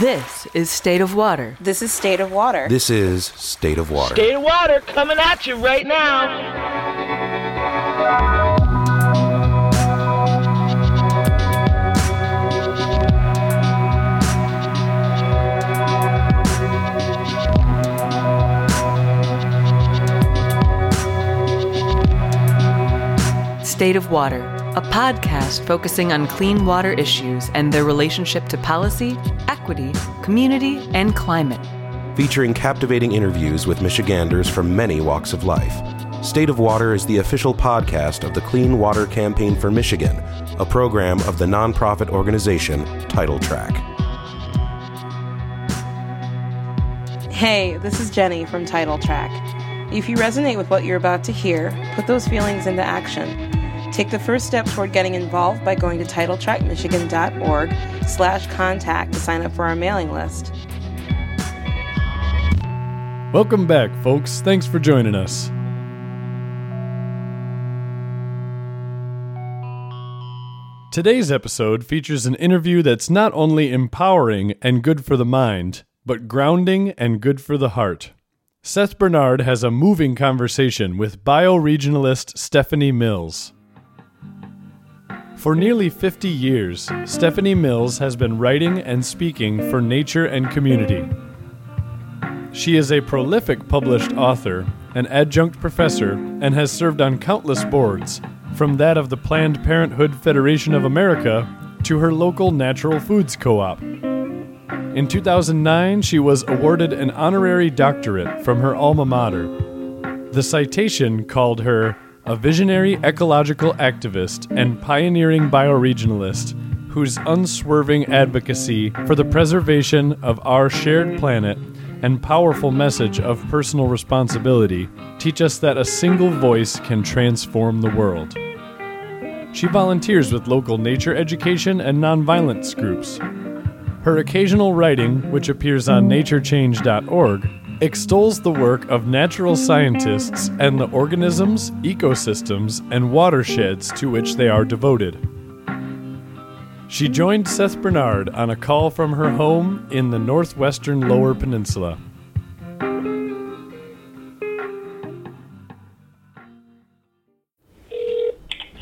This is State of Water. This is State of Water. This is State of Water. State of Water coming at you right now. State of Water, a podcast focusing on clean water issues and their relationship to policy, equity, community, and climate. Featuring captivating interviews with Michiganders from many walks of life. State of Water is the official podcast of the Clean Water Campaign for Michigan, a program of the nonprofit organization Title Track. Hey, this is Jenny from Title Track. If you resonate with what you're about to hear, put those feelings into action. Take the first step toward getting involved by going to titletrackmichigan.org slash contact to sign up for our mailing list. Welcome back, folks. Thanks for joining us. Today's episode features an interview that's not only empowering and good for the mind, but grounding and good for the heart. Seth Bernard has a moving conversation with bioregionalist Stephanie Mills. For nearly 50 years, Stephanie Mills has been writing and speaking for nature and community. She is a prolific published author, an adjunct professor, and has served on countless boards, from that of the Planned Parenthood Federation of America to her local natural foods co op. In 2009, she was awarded an honorary doctorate from her alma mater. The citation called her a visionary ecological activist and pioneering bioregionalist whose unswerving advocacy for the preservation of our shared planet and powerful message of personal responsibility teach us that a single voice can transform the world. She volunteers with local nature education and nonviolence groups. Her occasional writing, which appears on naturechange.org, extols the work of natural scientists and the organisms, ecosystems, and watersheds to which they are devoted. She joined Seth Bernard on a call from her home in the northwestern Lower Peninsula.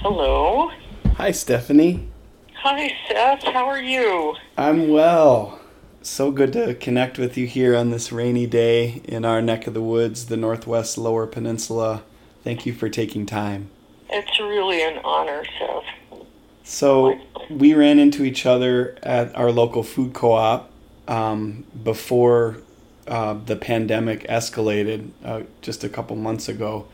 Hello. Hi, Stephanie. Hi, Seth. How are you? I'm well. So good to connect with you here on this rainy day in our neck of the woods, the Northwest Lower Peninsula. Thank you for taking time. It's really an honor, Seth. So, we ran into each other at our local food co op um, before uh, the pandemic escalated uh, just a couple months ago.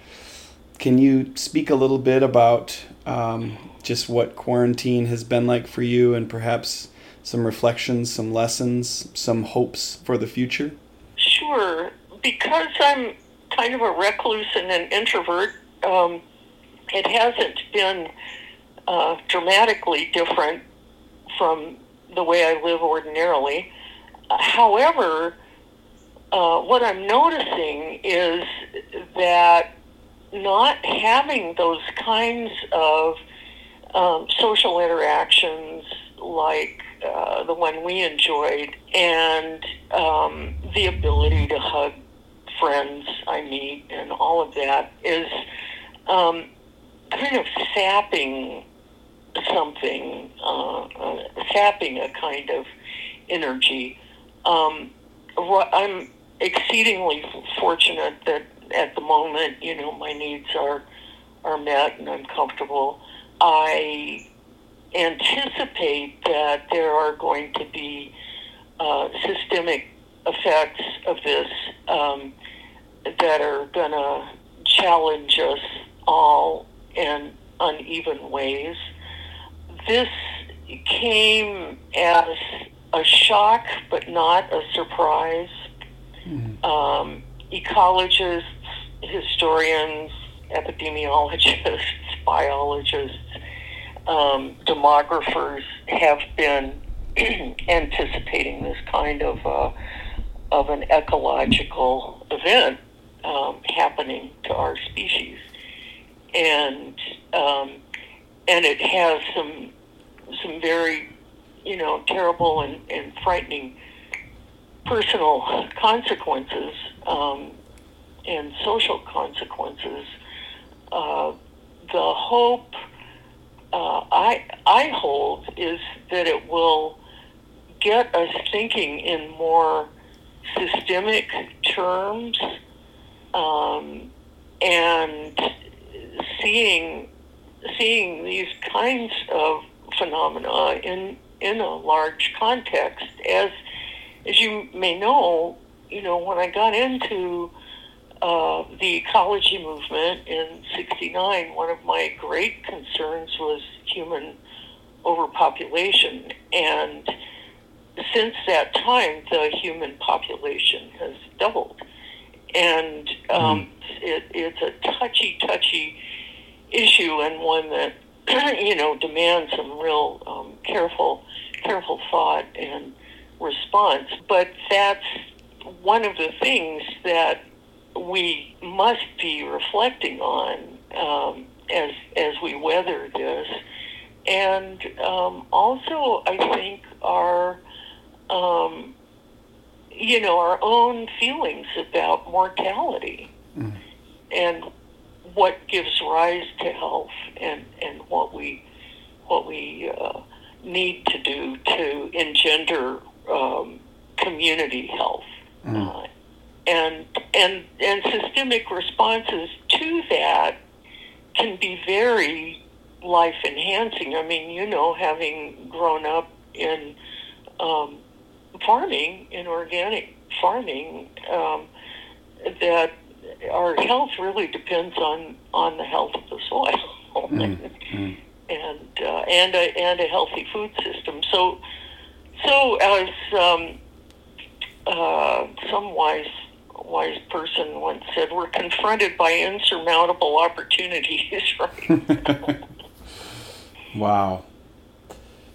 Can you speak a little bit about um, just what quarantine has been like for you and perhaps some reflections, some lessons, some hopes for the future? Sure. Because I'm kind of a recluse and an introvert, um, it hasn't been uh, dramatically different from the way I live ordinarily. However, uh, what I'm noticing is that not having those kinds of um, social interactions like uh, the one we enjoyed and um, the ability to hug friends I meet and all of that is um, kind of sapping something, uh, uh, sapping a kind of energy. Um, I'm exceedingly fortunate that at the moment, you know, my needs are are met and I'm comfortable. I anticipate that there are going to be uh, systemic effects of this um, that are going to challenge us all in uneven ways. This came as a shock, but not a surprise. Mm-hmm. Um, ecologists, historians, epidemiologists, biologists, um, demographers have been anticipating this kind of uh, of an ecological event um, happening to our species, and um, and it has some some very you know terrible and, and frightening personal consequences um, and social consequences, uh, the hope uh, I I hold is that it will get us thinking in more systemic terms um, and seeing seeing these kinds of phenomena in in a large context. As as you may know, you know when I got into uh, the ecology movement in '69, one of my great concerns was human overpopulation, and since that time, the human population has doubled, and um, mm. it, it's a touchy, touchy issue and one that you know demands some real um, careful, careful thought and response. But that's one of the things that we must be reflecting on um, as as we weather this, and um, also I think our um, you know our own feelings about mortality mm. and what gives rise to health and and what we what we uh, need to do to engender um, community health. Mm. Uh, and and and systemic responses to that can be very life enhancing. I mean, you know, having grown up in um, farming, in organic farming, um, that our health really depends on on the health of the soil. mm, And uh, and a and a healthy food system. So so as um, uh, some wise wise person once said, we're confronted by insurmountable opportunities right wow.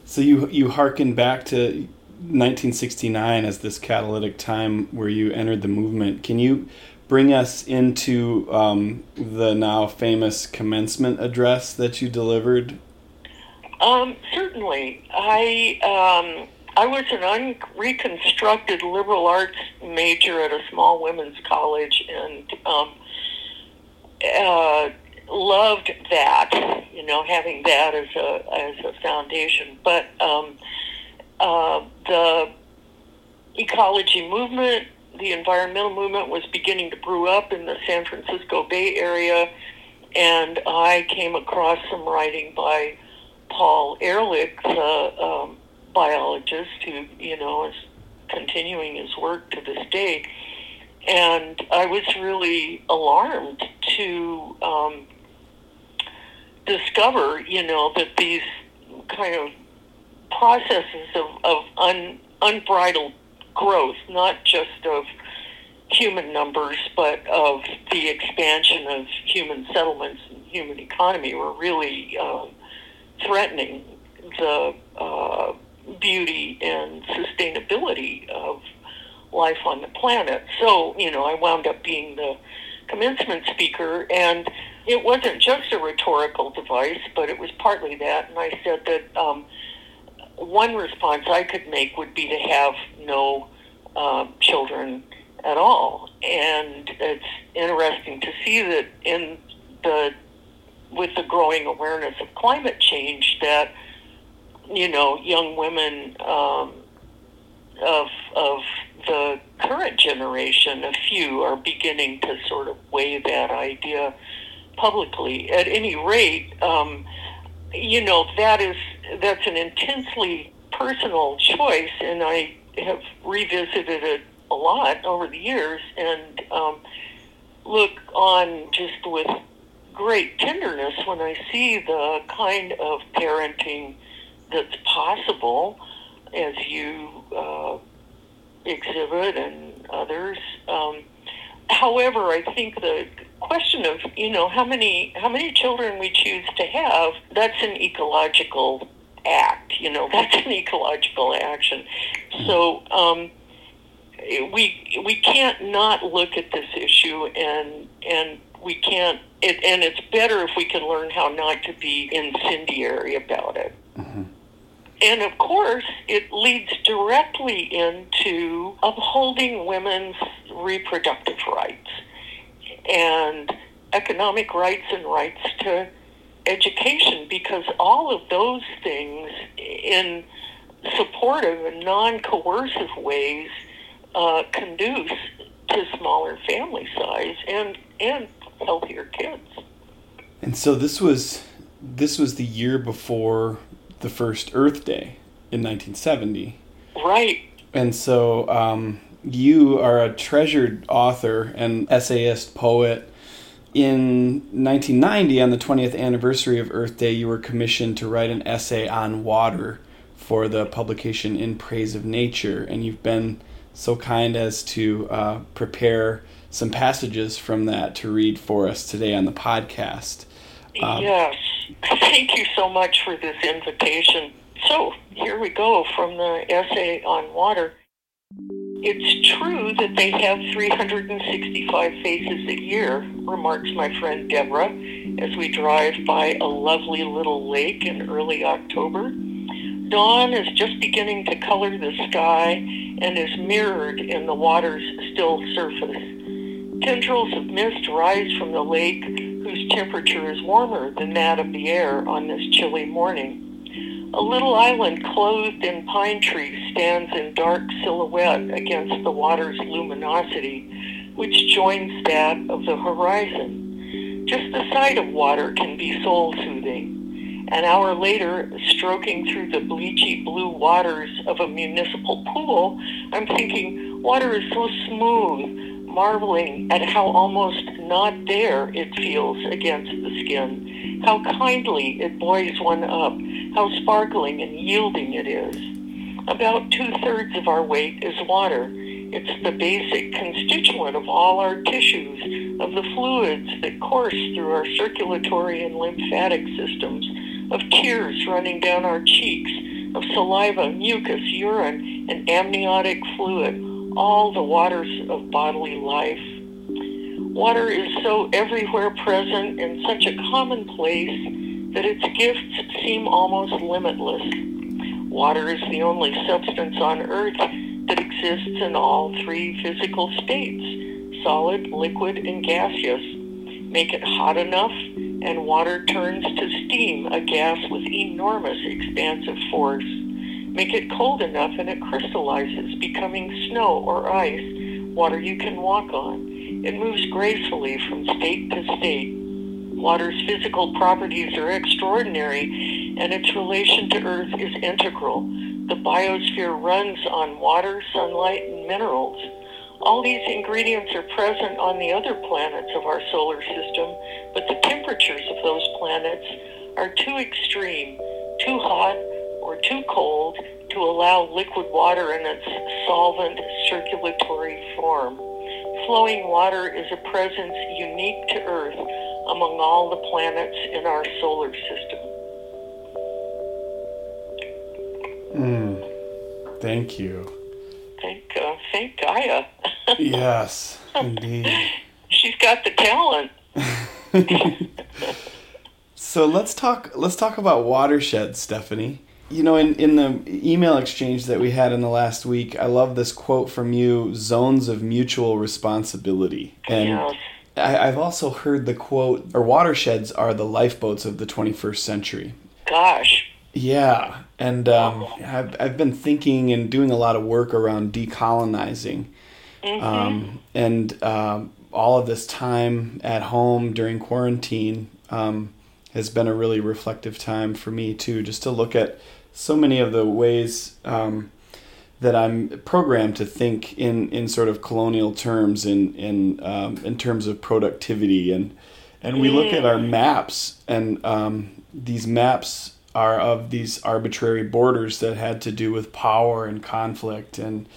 So you you harken back to 1969 as this catalytic time where you entered the movement. Can you bring us into um, the now famous commencement address that you delivered? Um, certainly. I um, I was an unreconstructed liberal arts major at a small women's college and um, uh, loved that, you know, having that as a, as a foundation. But um, uh, the ecology movement, the environmental movement was beginning to brew up in the San Francisco Bay Area, and I came across some writing by Paul Ehrlich, the um, biologist who, you know, is continuing his work to this day. And I was really alarmed to um, discover, you know, that these kind of processes of, of un, unbridled growth, not just of human numbers, but of the expansion of human settlements and human economy, were really um, threatening the uh, beauty and sustainability of life on the planet. So, you know, I wound up being the commencement speaker, and it wasn't just a rhetorical device, but it was partly that. And I said that um, one response I could make would be to have no uh, children at all. And it's interesting to see that in the with the growing awareness of climate change that you know, young women um, of of the current generation, a few are beginning to sort of weigh that idea publicly. At any rate, um, you know, that is that's an intensely personal choice, and I have revisited it a lot over the years, and um, look on just with great tenderness when I see the kind of parenting that's possible as you uh, exhibit and others. Um, however, I think the question of you know how many how many children we choose to have that's an ecological act. You know that's an ecological action. So. Um, we we can't not look at this issue and and we can't it, and it's better if we can learn how not to be incendiary about it. Mm-hmm and of course, it leads directly into upholding women's reproductive rights and economic rights and rights to education because all of those things in supportive and non-coercive ways uh, conduce to smaller family size and and healthier kids. And so this was this was the year before the first Earth Day in 1970. Right. And so um, you are a treasured author and essayist, poet. In 1990, on the 20th anniversary of Earth Day, you were commissioned to write an essay on water for the publication In Praise of Nature, and you've been so kind as to uh, prepare some passages from that to read for us today on the podcast. Um, yes. Thank you so much for this invitation. So, here we go from the essay on water. It's true that they have 365 faces a year, remarks my friend Deborah as we drive by a lovely little lake in early October. Dawn is just beginning to color the sky and is mirrored in the water's still surface. Tendrils of mist rise from the lake, whose temperature is warmer than that of the air on this chilly morning. A little island clothed in pine trees stands in dark silhouette against the water's luminosity, which joins that of the horizon. Just the sight of water can be soul soothing. An hour later, stroking through the bleachy blue waters of a municipal pool, I'm thinking, water is so smooth, marveling at how almost not there it feels against the skin, how kindly it buoys one up, how sparkling and yielding it is. About two thirds of our weight is water. It's the basic constituent of all our tissues, of the fluids that course through our circulatory and lymphatic systems, of tears running down our cheeks, of saliva, mucus, urine, and amniotic fluid, all the waters of bodily life. Water is so everywhere present and such a commonplace that its gifts seem almost limitless. Water is the only substance on earth that exists in all three physical states, solid, liquid, and gaseous. Make it hot enough and water turns to steam, a gas with enormous expansive force. Make it cold enough and it crystallizes, becoming snow or ice, water you can walk on. It moves gracefully from state to state, Water's physical properties are extraordinary, and its relation to Earth is integral. The biosphere runs on water, sunlight, and minerals. All these ingredients are present on the other planets of our solar system, but the temperatures of those planets are too extreme, too hot, too cold to allow liquid water in its solvent circulatory form. Flowing water is a presence unique to Earth among all the planets in our solar system. Mm, thank you. Thank, uh, thank Gaia. yes, indeed. She's got the talent. so let's talk. Let's talk about watersheds, Stephanie. You know, in, in the email exchange that we had in the last week, I love this quote from you: "Zones of mutual responsibility." And yes I, have also heard the quote, or watersheds are the lifeboats of the 21st century. Gosh. Yeah. And um, I've, I've been thinking and doing a lot of work around decolonizing. Mm-hmm. Um, and um, all of this time at home during quarantine um, has been a really reflective time for me, too, just to look at so many of the ways um, that I'm programmed to think in, in sort of colonial terms in in um, in terms of productivity. And and we look at our maps and um, these maps are of these arbitrary borders that had to do with power and conflict and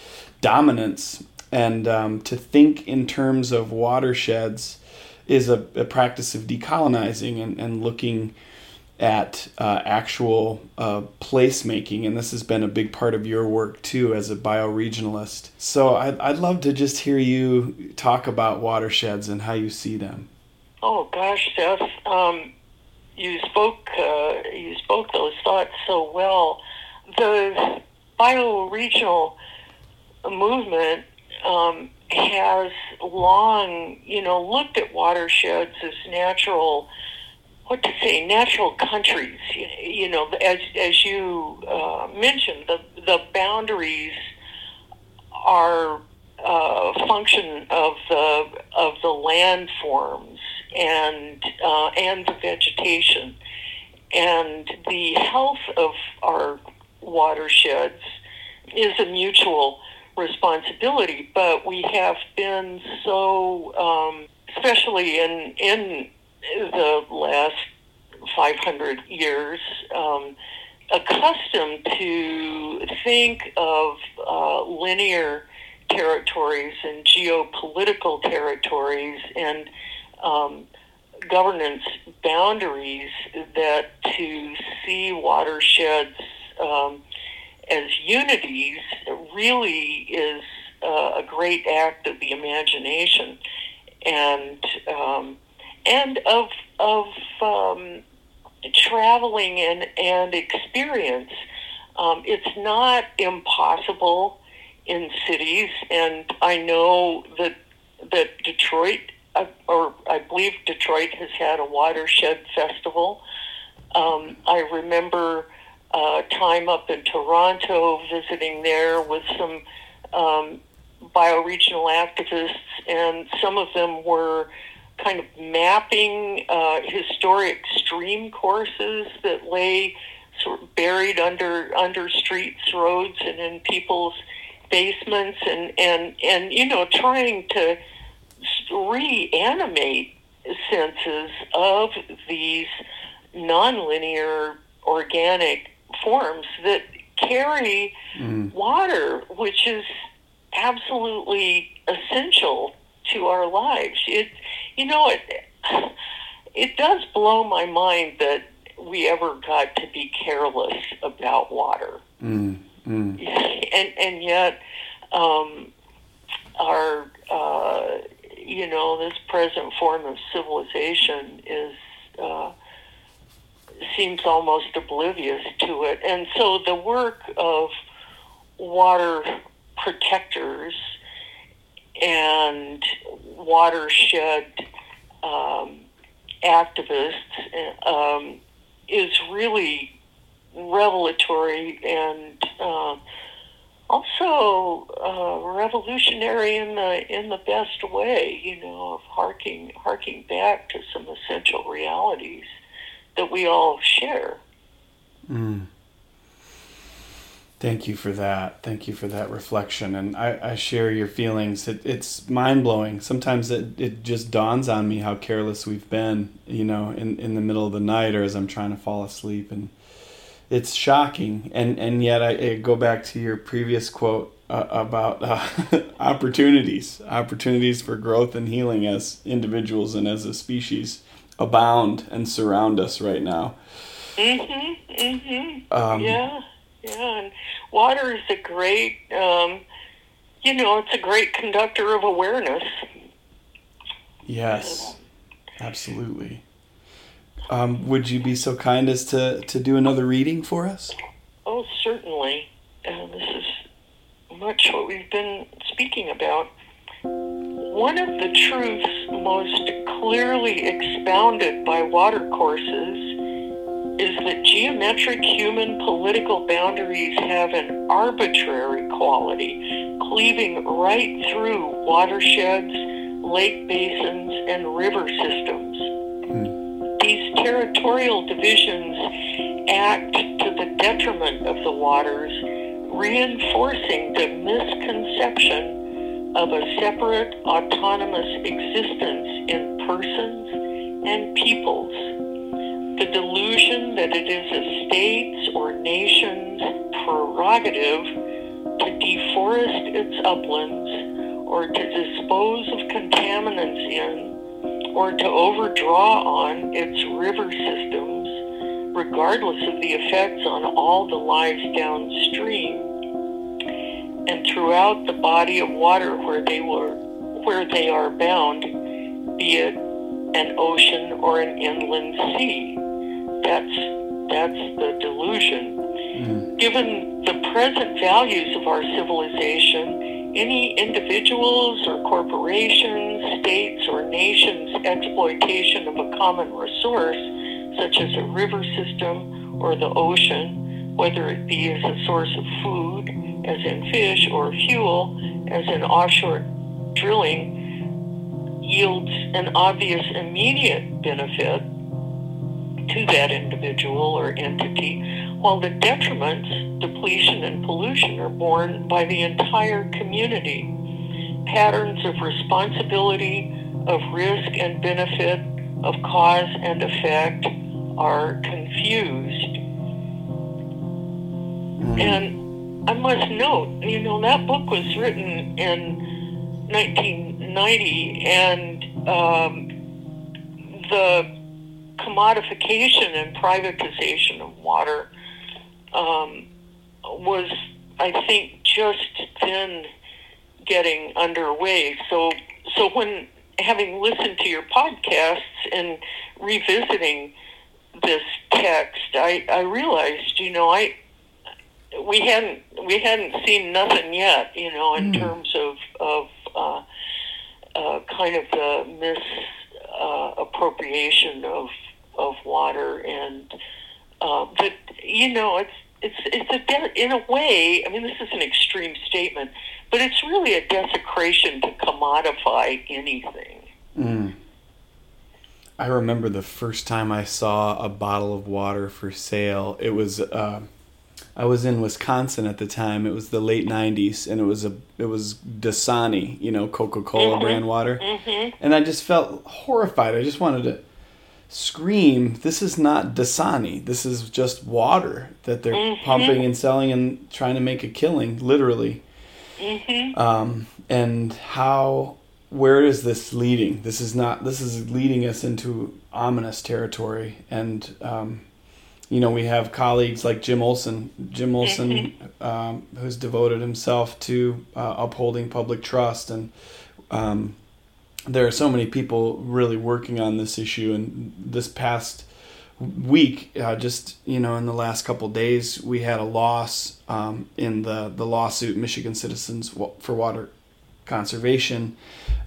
dominance. And um, to think in terms of watersheds is a, a practice of decolonizing and, and looking at uh, actual uh, placemaking, and this has been a big part of your work too as a bioregionalist. So I'd, I'd love to just hear you talk about watersheds and how you see them. Oh gosh, Seth, um, you spoke uh, you spoke those thoughts so well. the bioregional movement um, has long, you know, looked at watersheds as natural, what to say, natural countries. You know, as as you uh, mentioned, the the boundaries are uh, function of the of the landforms and uh, and the vegetation and the health of our watersheds is a mutual responsibility. But we have been so, um, especially in in the last 500 years, um, accustomed to think of uh, linear territories and geopolitical territories and um, governance boundaries that to see watersheds um, as unities really is uh, a great act of the imagination and um, and of of um, traveling and and experience. Um, it's not impossible in cities, and I know that that Detroit, uh, or I believe Detroit has had a watershed festival. Um, I remember uh, time up in Toronto visiting there with some um, bioregional activists, and some of them were kind of mapping uh, historic stream courses that lay sort of buried under under streets, roads, and in people's basements, and and and you know trying to reanimate senses of these nonlinear organic forms that carry mm. water, which is absolutely essential to our lives. It, you know, it it does blow my mind that we ever got to be careless about water, mm. Mm. and and yet um, our uh, you know this present form of civilization is. Uh, seems almost oblivious to it. And so the work of water protectors and watershed um, activists um, is really revelatory and uh, also uh, revolutionary in the in the best way. You know, of harking harking back to some essential realities that we all share. Mm. Thank you for that. Thank you for that reflection. And I, I share your feelings. It, it's mind blowing. Sometimes it, it just dawns on me how careless we've been, you know, in, in the middle of the night or as I'm trying to fall asleep. And it's shocking. And, and yet I, I go back to your previous quote uh, about uh, opportunities, opportunities for growth and healing as individuals and as a species abound and surround us right now. Mhm. Mhm. Um, yeah. Yeah. And water is a great, um, you know, it's a great conductor of awareness. Yes. Absolutely. Um, would you be so kind as to, to do another reading for us? Oh, certainly. Uh, this is much what we've been speaking about. One of the truths most clearly expounded by watercourses is that geometric human political boundaries have an arbitrary quality, cleaving right through watersheds, lake basins, and river systems. These territorial divisions act to the detriment of the waters, reinforcing the misconception of a separate, autonomous existence in persons and peoples. The delusion that it is a state's or nation's prerogative to deforest its uplands or to dispose of contaminants in or to overdraw on its river systems, regardless of the effects on all the lives downstream, and throughout the body of water where they were where they are bound, be it an ocean or an inland sea. That's that's the delusion. Mm. given the present values of our civilization, any individuals or corporations, states, or nations' exploitation of a common resource, such as a river system or the ocean, whether it be as a source of food, as in fish, or fuel, as in offshore drilling, yields an obvious immediate benefit to that individual or entity, while the detriments, depletion, and pollution are borne by the entire community. Patterns of responsibility, of risk and benefit, of cause and effect are confused. Mm. And I must note, you know, that book was written in 1990, and um, the commodification and privatization of water um, was, I think, just then getting underway. So, so when having listened to your podcasts and revisiting this text, I, I realized, you know, I we hadn't we hadn't seen nothing yet, you know, in mm. terms of of uh, uh, kind of the misappropriation uh, of of water, and uh, but you know, it's it's it's a de- in a way. I mean, this is an extreme statement, but it's really a desecration to commodify anything. Mm. I remember the first time I saw a bottle of water for sale. It was uh, I was in Wisconsin at the time. It was the late '90s, and it was a it was Dasani, you know, Coca Cola mm-hmm. brand water, mm-hmm. and I just felt horrified. I just wanted to scream, "This is not Dasani. This is just water that they're mm-hmm. pumping and selling and trying to make a killing, literally." Mm-hmm. Um, and how where is this leading? This is not. This is leading us into ominous territory, and um, you know, we have colleagues like Jim Olson, Jim Olson, mm-hmm. um, who's devoted himself to uh, upholding public trust, and um, there are so many people really working on this issue. And this past week, uh, just you know, in the last couple days, we had a loss um, in the the lawsuit Michigan Citizens for Water Conservation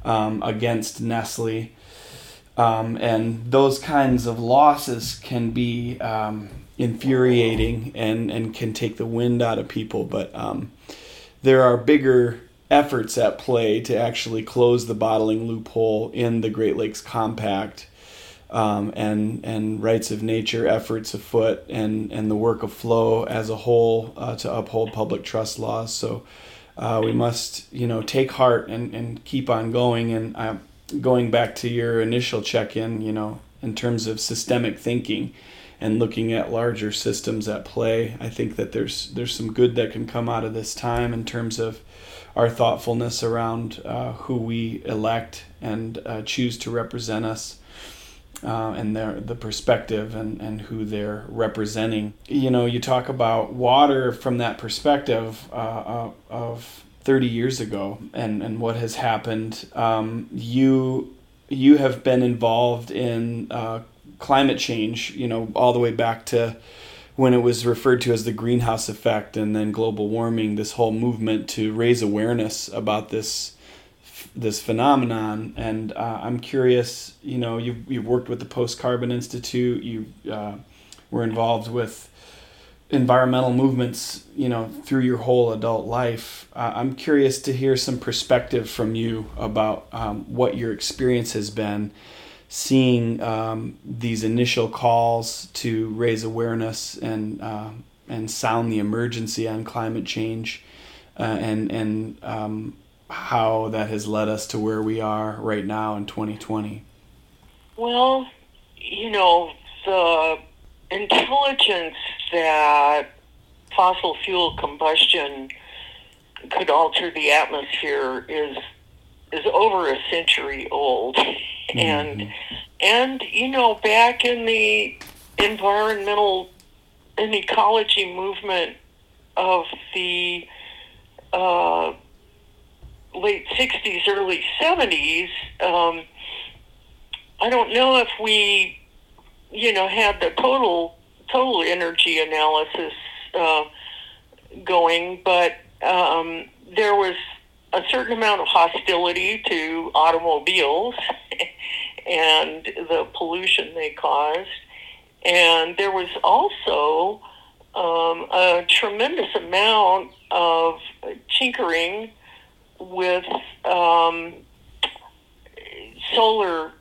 um, against Nestle. Um, and those kinds of losses can be um, infuriating and, and can take the wind out of people. But um, there are bigger efforts at play to actually close the bottling loophole in the Great Lakes Compact. Um, and and rights of nature efforts afoot and and the work of flow as a whole uh, to uphold public trust laws. So uh, we must you know take heart and, and keep on going. And uh, going back to your initial check in, you know, in terms of systemic thinking and looking at larger systems at play, I think that there's there's some good that can come out of this time in terms of our thoughtfulness around uh, who we elect and uh, choose to represent us. Uh, and their the perspective and, and who they're representing. You know, you talk about water from that perspective uh, uh, of 30 years ago and, and what has happened. Um, you you have been involved in uh, climate change, you know, all the way back to when it was referred to as the greenhouse effect and then global warming, this whole movement to raise awareness about this this phenomenon. And uh, I'm curious, you know, you've, you've worked with the Post Carbon Institute, you uh, were involved with environmental movements, you know, through your whole adult life. Uh, I'm curious to hear some perspective from you about um, what your experience has been seeing um, these initial calls to raise awareness and uh, and sound the emergency on climate change, uh, and and um, how that has led us to where we are right now in 2020. Well, you know the intelligence that fossil fuel combustion could alter the atmosphere is is over a century old mm-hmm. and and you know back in the environmental and ecology movement of the uh, late 60s early 70s um, i don't know if we you know, had the total total energy analysis uh, going, but um, there was a certain amount of hostility to automobiles and the pollution they caused. And there was also um, a tremendous amount of tinkering with um, solar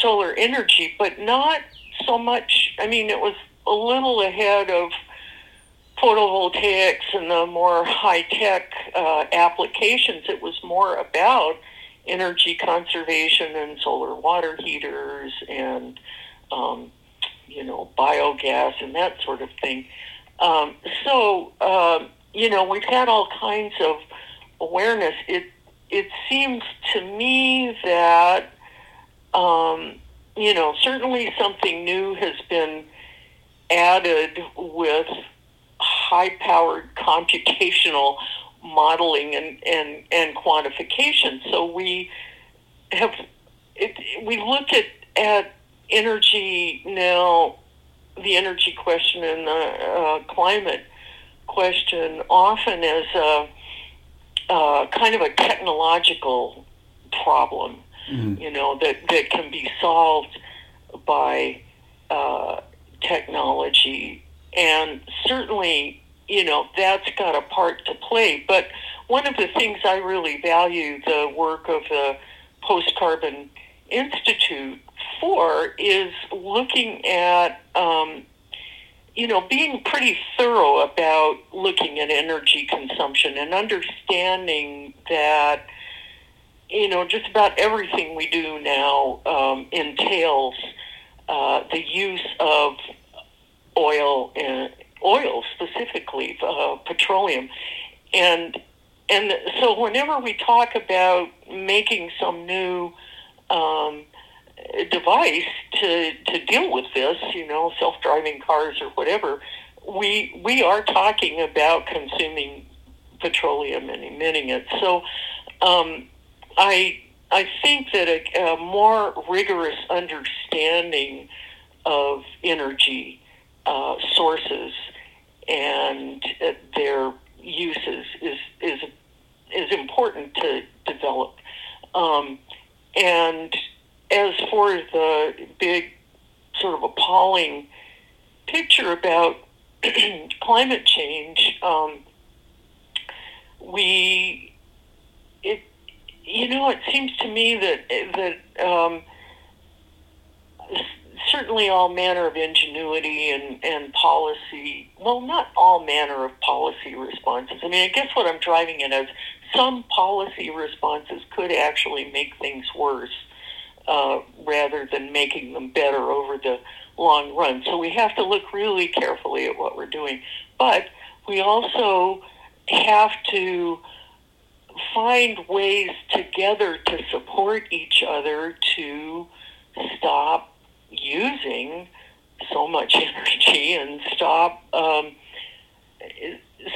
solar energy, but not so much. I mean, it was a little ahead of photovoltaics and the more high tech uh, applications. It was more about energy conservation and solar water heaters and um, you know biogas and that sort of thing. Um, so uh, you know we've had all kinds of awareness. It it seems to me that um, you know certainly something new has been added with high powered computational modeling and, and, and quantification. So we have it, we look at at energy now, the energy question and the uh, climate question often as a uh, kind of a technological problem, mm-hmm. you know, that, that can be solved by uh, technology. And certainly you know, that's got a part to play. But one of the things I really value the work of the Post Carbon Institute for is looking at, um, you know, being pretty thorough about looking at energy consumption and understanding that, you know, just about everything we do now um, entails uh, the use of oil oil specifically, uh, petroleum, and and so whenever we talk about making some new um, device to to deal with this, you know, self driving cars or whatever, we we are talking about consuming petroleum and emitting it. So um, I I think that a, a more rigorous understanding of energy uh, sources and uh, their uses is is is important to develop. Um, and as for the big sort of appalling picture about climate change, um, we you know it seems to me that that um, certainly all manner of ingenuity and, and policy, well, not all manner of policy responses. I mean, I guess what I'm driving at is some policy responses could actually make things worse uh, rather than making them better over the long run. So we have to look really carefully at what we're doing. But we also have to find ways together to support each other to stop using so much energy and stop um,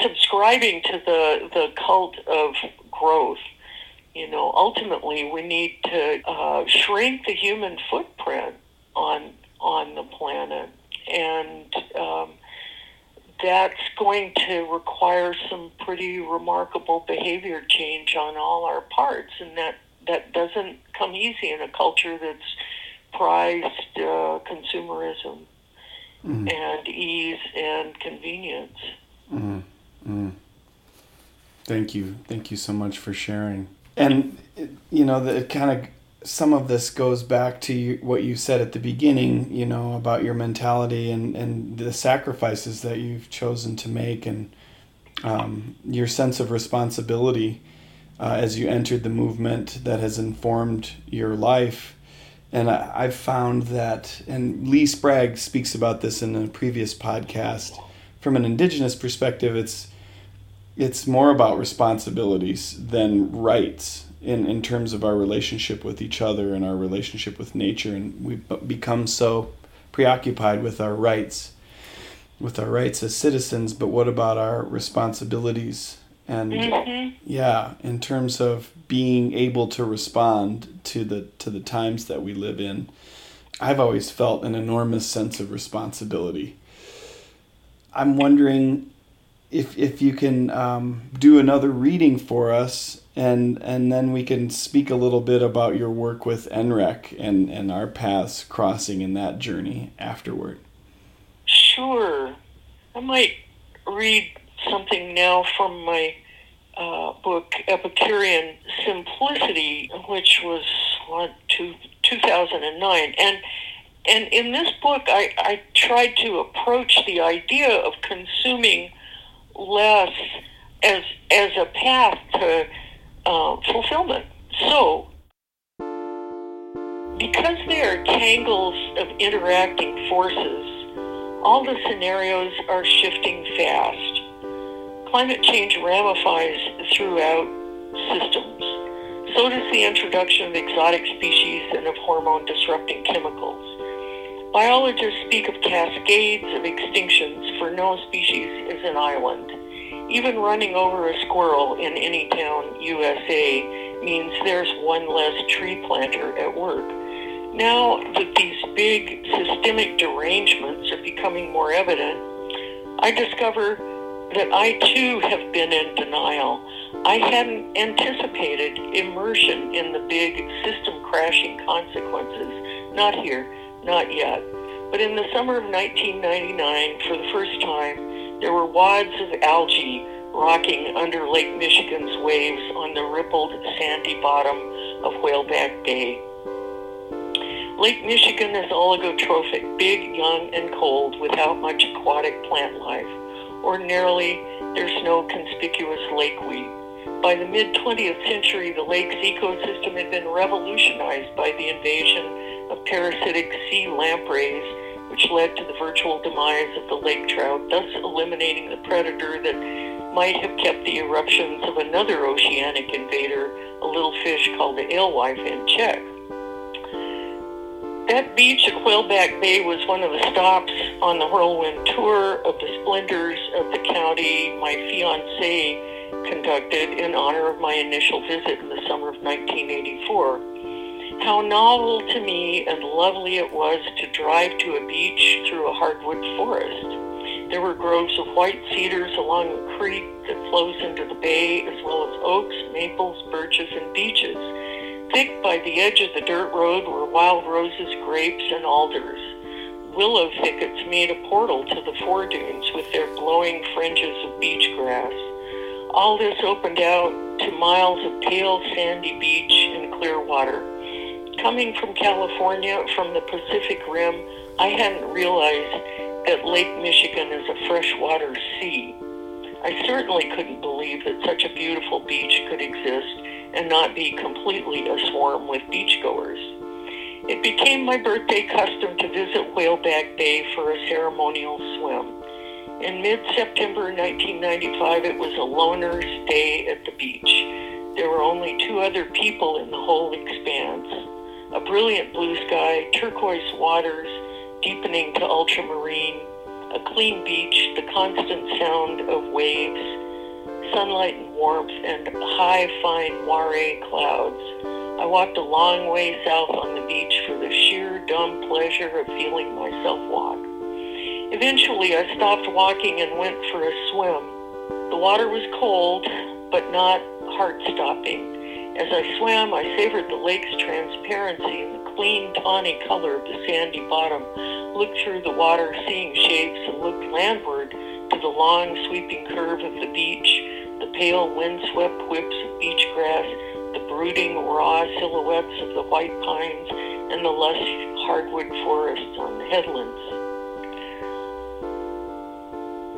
subscribing to the the cult of growth. You know, ultimately, we need to uh, shrink the human footprint on on the planet, and um, that's going to require some pretty remarkable behavior change on all our parts, and that that doesn't come easy in a culture that's prized uh, consumerism mm-hmm. and ease and convenience. Mm-hmm. Mm-hmm. Thank you. Thank you so much for sharing. And, you know, the, it kind of, some of this goes back to what you said at the beginning, you know, about your mentality and, and the sacrifices that you've chosen to make and um, your sense of responsibility uh, as you entered the movement that has informed your life and I, have found that, and Lee Sprague speaks about this in a previous podcast. From an indigenous perspective, it's it's more about responsibilities than rights in, in terms of our relationship with each other and our relationship with nature. And we've become so preoccupied with our rights, with our rights as citizens, but what about our responsibilities and mm-hmm. yeah in terms of being able to respond to the to the times that we live in i've always felt an enormous sense of responsibility i'm wondering if if you can um, do another reading for us, and and then we can speak a little bit about your work with NREC and and our paths crossing in that journey afterward. Sure, I might read something now from my uh, book Epicurean Simplicity, which was what two, 2009, and and in this book, I, I tried to approach the idea of consuming less as as a path to uh, fulfillment. So, because there are tangles of interacting forces, all the scenarios are shifting fast. Climate change ramifies throughout systems. So does the introduction of exotic species and of hormone disrupting chemicals. Biologists speak of cascades of extinctions, for no species is an island. Even running over a squirrel in any town, USA, means there's one less tree planter at work. Now that these big systemic derangements are becoming more evident, I discover that I too have been in denial. I hadn't anticipated immersion in the big system crashing consequences. Not here not yet. But in the summer of 1999, for the first time, there were wads of algae rocking under Lake Michigan's waves on the rippled sandy bottom of Whaleback Bay. Lake Michigan is oligotrophic, big, young, and cold, without much aquatic plant life. Ordinarily, there's no conspicuous lakeweed. By the mid 20th century, the lake's ecosystem had been revolutionized by the invasion of parasitic sea lampreys, which led to the virtual demise of the lake trout, thus eliminating the predator that might have kept the eruptions of another oceanic invader, a little fish called the alewife, in check. That beach at Whaleback Bay was one of the stops on the whirlwind tour of the splendors of the county my fiance conducted in honor of my initial visit in the summer of 1984. How novel to me and lovely it was to drive to a beach through a hardwood forest. There were groves of white cedars along a creek that flows into the bay, as well as oaks, maples, birches, and beeches. Thick by the edge of the dirt road were wild roses, grapes, and alders. Willow thickets made a portal to the foredunes with their glowing fringes of beach grass. All this opened out to miles of pale sandy beach and clear water. Coming from California, from the Pacific Rim, I hadn't realized that Lake Michigan is a freshwater sea. I certainly couldn't believe that such a beautiful beach could exist and not be completely aswarm with beachgoers. It became my birthday custom to visit Whaleback Bay for a ceremonial swim. In mid-September 1995, it was a loner's day at the beach. There were only two other people in the whole expanse a brilliant blue sky, turquoise waters deepening to ultramarine, a clean beach, the constant sound of waves, sunlight and warmth, and high, fine moire clouds. I walked a long way south on the beach for the sheer dumb pleasure of feeling myself walk. Eventually, I stopped walking and went for a swim. The water was cold, but not heart-stopping. As I swam, I savored the lake's transparency and the clean, tawny color of the sandy bottom, looked through the water, seeing shapes, and looked landward to the long, sweeping curve of the beach, the pale, windswept whips of beach grass, the brooding, raw silhouettes of the white pines, and the lush hardwood forests on the headlands.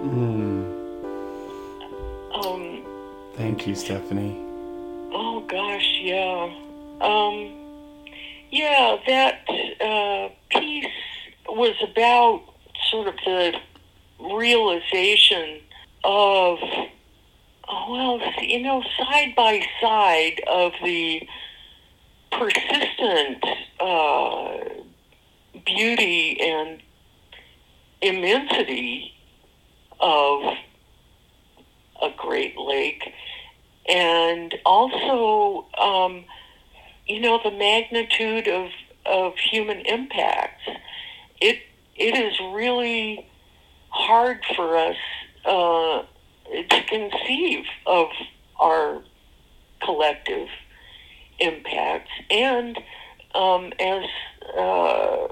Mm. Um, Thank you, Stephanie. Oh gosh, yeah. Um, yeah, that uh, piece was about sort of the realization of, well, you know, side by side of the persistent uh, beauty and immensity of a Great Lake and also, um, you know, the magnitude of of human impacts. It it is really hard for us uh, to conceive of our collective impacts. And um, as uh,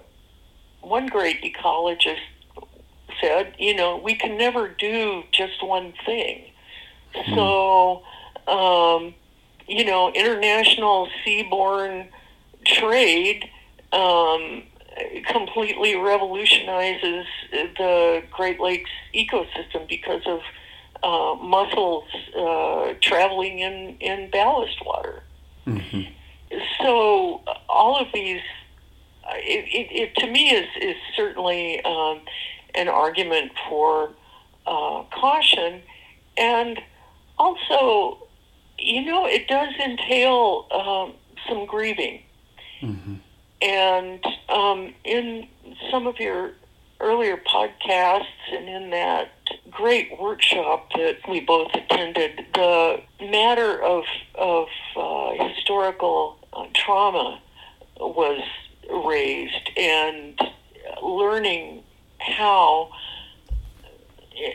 one great ecologist said, you know, we can never do just one thing. Mm. So, um, you know, international seaborne trade um, completely revolutionizes the Great Lakes ecosystem because of uh, mussels uh, traveling in, in ballast water. Mm-hmm. So all of these, uh, it, it, it, to me is is certainly um, an argument for uh, caution, and also, you know, it does entail um, some grieving. Mm-hmm. And um, in some of your earlier podcasts and in that great workshop that we both attended, the matter of, of uh, historical uh, trauma was raised and learning how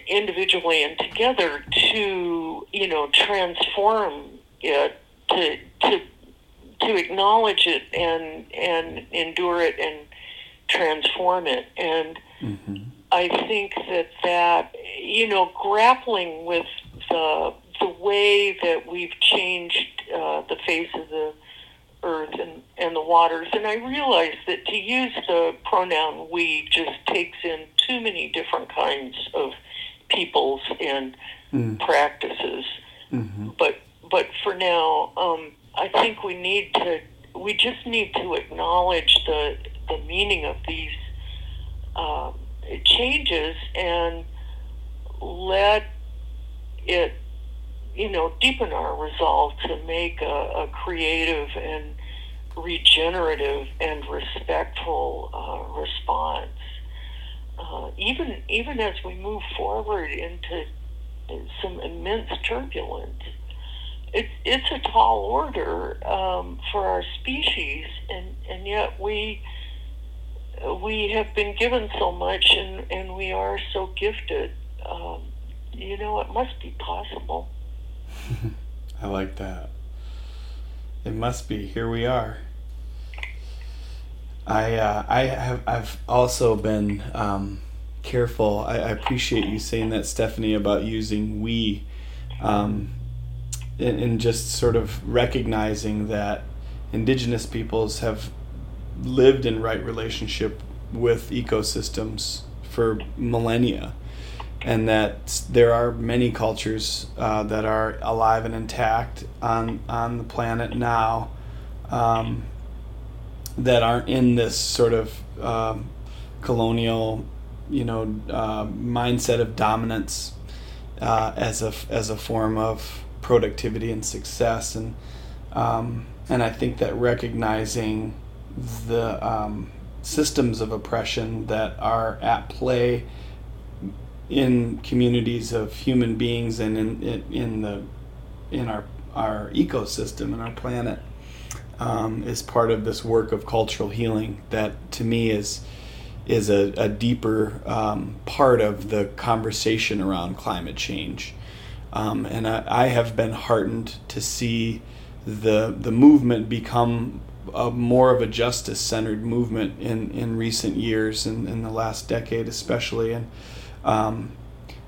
individually and together to you know transform it to to to acknowledge it and and endure it and transform it and mm-hmm. I think that that you know grappling with the the way that we've changed uh, the face of the earth and, and the waters and I realize that to use the pronoun we just takes in too many different kinds of peoples and mm. practices mm-hmm. but but for now um, I think we need to we just need to acknowledge the the meaning of these um, changes and let it you know deepen our resolve to make a, a creative and regenerative and respectful uh, response uh, even even as we move forward into some immense turbulence it's it's a tall order um, for our species, and and yet we we have been given so much, and and we are so gifted. Um, you know, it must be possible. I like that. It must be. Here we are. I uh, I have I've also been um, careful. I, I, appreciate you saying that, Stephanie, about using we. Um, and, just sort of recognizing that indigenous peoples have lived in right relationship with ecosystems for millennia and that there are many cultures uh, that are alive and intact on on the planet now um, that aren't in this sort of um, colonial you know uh, mindset of dominance uh, as a as a form of productivity and success. And um, and I think that recognizing the um, systems of oppression that are at play in communities of human beings and in, in, in the in our our ecosystem and our planet um, is part of this work of cultural healing that to me is is a, a deeper um, part of the conversation around climate change. Um, and I, I, have been heartened to see the the movement become a, more of a justice centered movement in, in recent years and in, in the last decade especially. And um,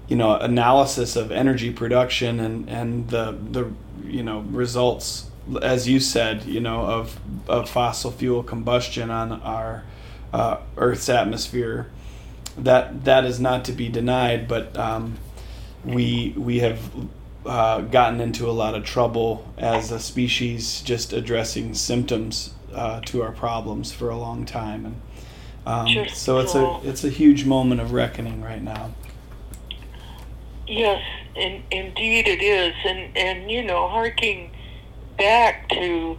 you know analysis of energy production and, and the the you know results as you said you know of, of fossil fuel combustion on our uh, Earth's atmosphere. That that is not to be denied but um, we we have uh, gotten into a lot of trouble as a species just addressing symptoms uh, to our problems for a long time. And um, so it's a it's a huge moment of reckoning right now. Yes in, indeed it is. And and you know harking back to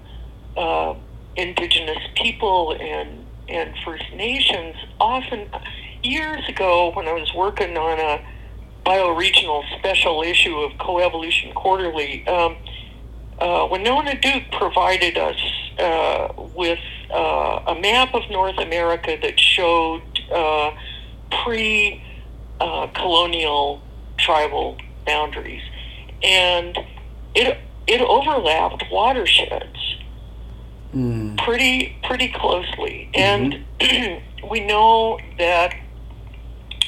uh, indigenous people and and First Nations. Often years ago when I was working on a bioregional special issue of Coevolution Quarterly, um, uh, Winona LaDuke provided us uh, with uh, a map of North America that showed uh, pre uh, colonial tribal boundaries, and it it overlapped watersheds Mm. pretty pretty closely, and we know that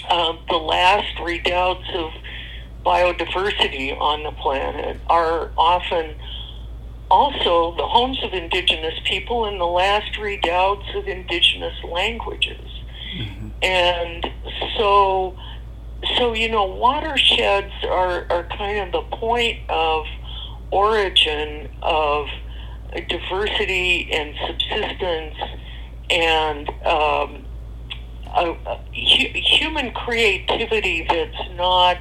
um, the last redoubts of biodiversity on the planet are often also the homes of indigenous people and the last redoubts of indigenous languages. And so, so you know, watersheds are, are kind of the point of origin of diversity and subsistence and um, a, a hu- human creativity that's not,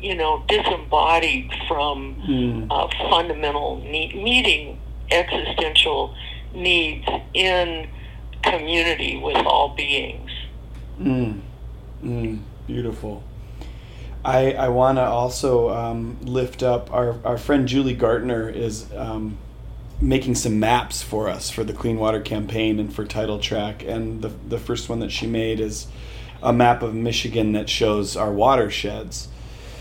you know, disembodied from Mm. uh, fundamental need, meeting existential needs in community with all beings. Mm. Mm. Beautiful. I, I want to also um, lift up our, our friend Julie Gartner is um, making some maps for us for the Clean Water Campaign and for Title Track. And the, the first one that she made is a map of Michigan that shows our watersheds.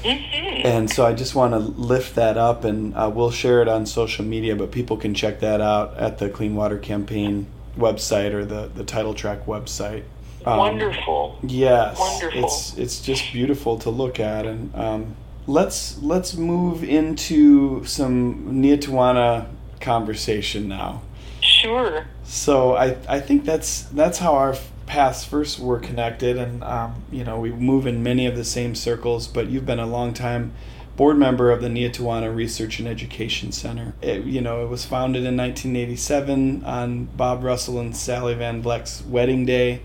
Mhm. And so I just want to lift that up, and uh, we'll share it on social media, but people can check that out at the Clean Water Campaign website or the, the Title Track website. Um, Wonderful. Yes, Wonderful. it's it's just beautiful to look at, and um, let's let's move into some Neahtawanta conversation now. Sure. So I I think that's that's how our paths first were connected, and um, you know we move in many of the same circles. But you've been a long time board member of the Neahtawanta Research and Education Center. It, you know it was founded in 1987 on Bob Russell and Sally Van Vleck's wedding day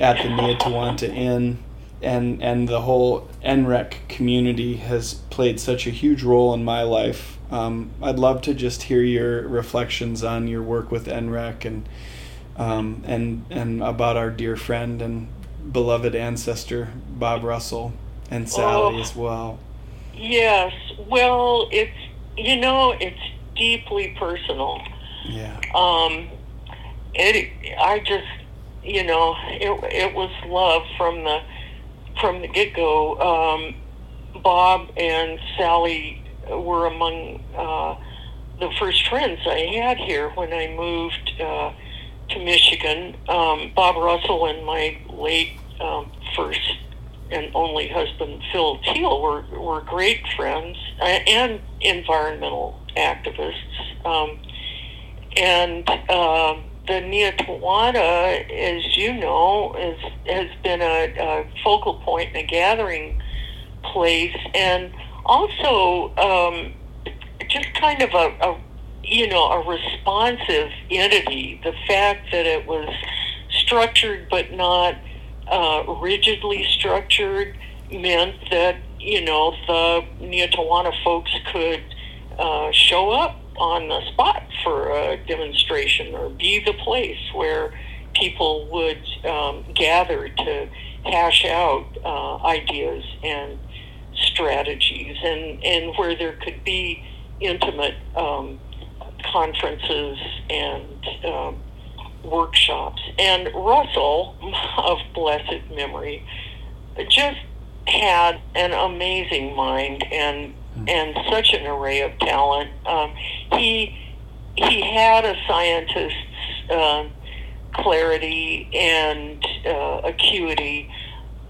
at the Neahtawanta Inn. And, and the whole NREC community has played such a huge role in my life. Um, I'd love to just hear your reflections on your work with NREC and um, and and about our dear friend and beloved ancestor Bob Russell and Sally Oh. as well. Yes. Well, it's you know it's deeply personal. Yeah. Um, it I just you know it it was love from the from the get go. Um, Bob and Sally were among uh, the first friends I had here when I moved uh, to Michigan. Um, Bob Russell and my late um, first and only husband Phil Teal were were great friends uh, and environmental activists. Um, and uh, the Neahtawanta, as you know, is, has been a, a focal point and a gathering place, and also um, just kind of a, a you know a responsive entity. The fact that it was structured but not uh, rigidly structured meant that you know the Neahtawanta folks could uh, show up on the spot for a demonstration or be the place where people would um, gather to hash out uh, ideas and strategies and, and where there could be intimate um, conferences and um, workshops. And Russell, of blessed memory, just had an amazing mind and and such an array of talent. Um, he he had a scientist's uh, clarity and uh, acuity,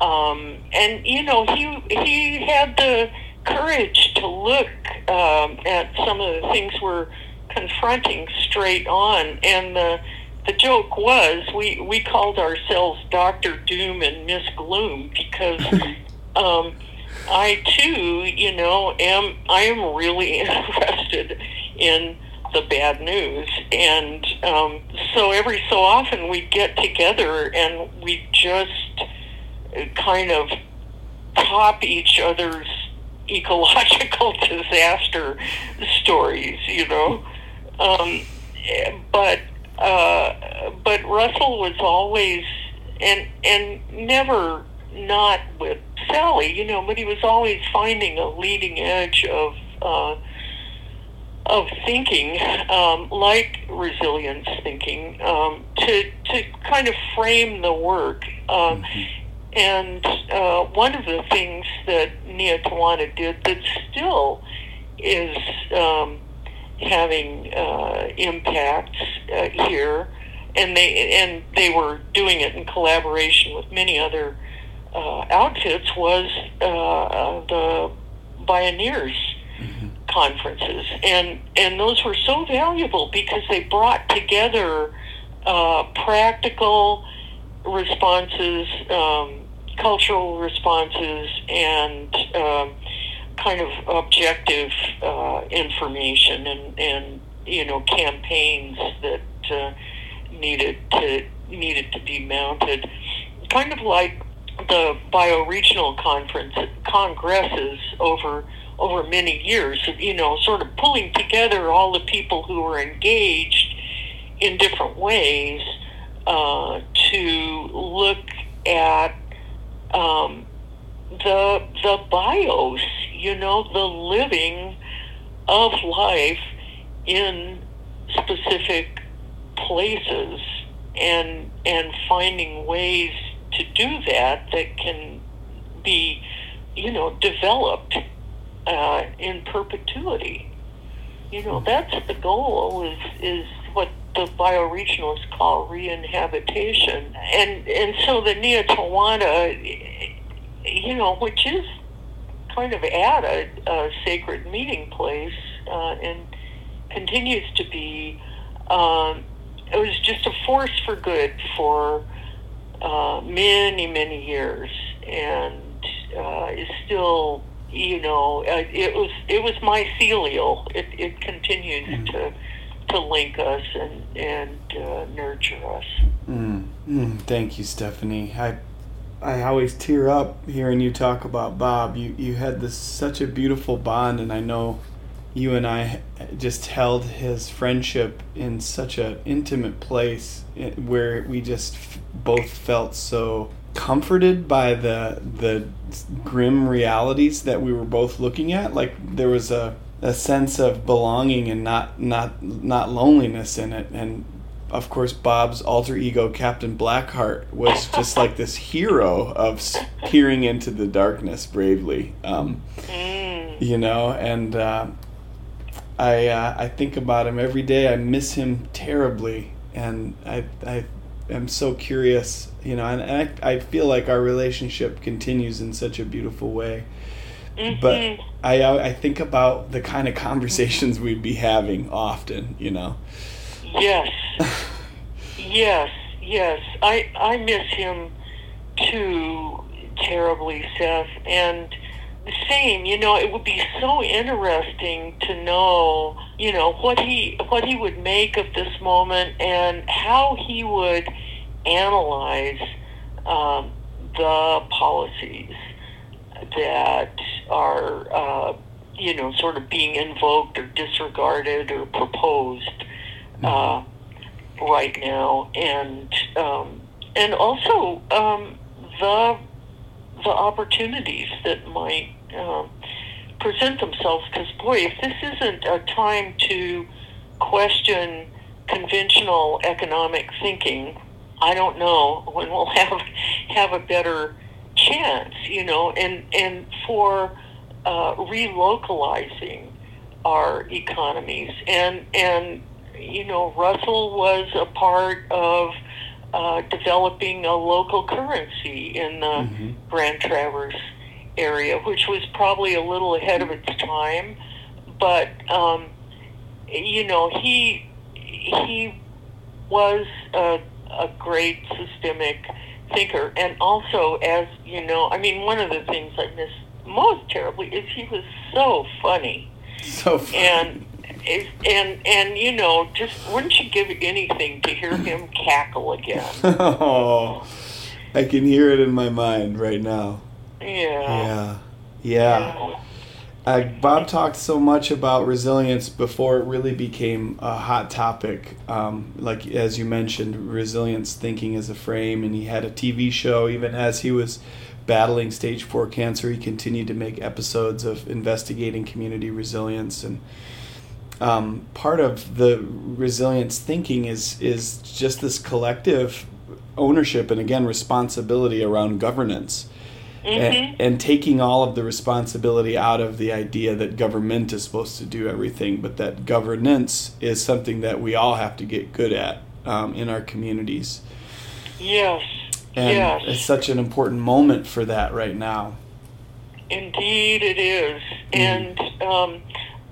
um, and you know he he had the courage to look um, at some of the things we're confronting straight on, and the the joke was we we called ourselves Doctor Doom and Miss Gloom because. I too, you know, am I am really interested in the bad news, and um, so every so often we get together and we just kind of top each other's ecological disaster stories, you know. Um, but uh, but Russell was always and and never not with Sally, you know, but he was always finding a leading edge of uh, of thinking, um, like resilience thinking, um, to to kind of frame the work. Um, and uh, one of the things that Neahtawanta did that still is um, having uh, impacts uh, here, and they and they were doing it in collaboration with many other uh, outfits, was uh, the Bioneers conferences, and and those were so valuable because they brought together uh, practical responses, um, cultural responses, and um, kind of objective uh, information, and and you know campaigns that uh, needed to needed to be mounted, kind of like the bioregional conference congresses over over many years, you know, sort of pulling together all the people who were engaged in different ways uh, to look at um, the the bios, you know, the living of life in specific places, and and finding ways to do that that can be, you know, developed uh, in perpetuity. You know, that's the goal. Is is what the bioregionalists call reinhabitation, and and so the Neahtawanta, you know, which is kind of at a, a sacred meeting place, uh, and continues to be. Um, it was just a force for good for uh, many, many years, and uh, is still you know, uh, it was it was mycelial. It it continues mm. to to link us and and uh, nurture us. Mm. Mm. Thank you, Stephanie. I I always tear up hearing you talk about Bob. You you had this such a beautiful bond, and I know you and I just held his friendship in such an intimate place eh, where we just both felt so comforted by the the grim realities that we were both looking at. Like there was a a sense of belonging and not not not loneliness in it. And of course, Bob's alter ego, Captain Blackheart, was just like this hero of peering into the darkness bravely. Um, mm. You know, and uh, I uh, I think about him every day. I miss him terribly, and I I am so curious, you know, and, and I, I feel like our relationship continues in such a beautiful way. Mm-hmm. But I I think about the kind of conversations we'd be having often, you know. Yes. yes, yes. I I miss him too terribly, Seth, and same. You know, it would be so interesting to know, you know, what he what he would make of this moment and how he would analyze um, the policies that are, uh, you know, sort of being invoked or disregarded or proposed uh, right now, and um, and also um, the the opportunities that might um, present themselves. Because boy, if this isn't a time to question conventional economic thinking, I don't know when we'll have have a better chance. You know, and and for uh, relocalizing our economies and and you know Russell was a part of uh, developing a local currency in the mm-hmm. Grand Traverse area, which was probably a little ahead of its time. But um, you know, he he was a, a great systemic thinker, and also, as you know, I mean, one of the things I miss most terribly is he was so funny. So funny. And and and you know, just wouldn't you give anything to hear him cackle again? oh, I can hear it in my mind right now. Yeah. Yeah. Yeah. Uh, Bob talked so much about resilience before it really became a hot topic. Um, like as you mentioned, resilience thinking as a frame, and he had a TV show even as he was battling stage four cancer. He continued to make episodes of investigating community resilience and um, part of the resilience thinking is is just this collective ownership and again responsibility around governance. And, and taking all of the responsibility out of the idea that government is supposed to do everything, but that governance is something that we all have to get good at um, in our communities. Yes. And yes. it's such an important moment for that right now. Indeed, it is. And um,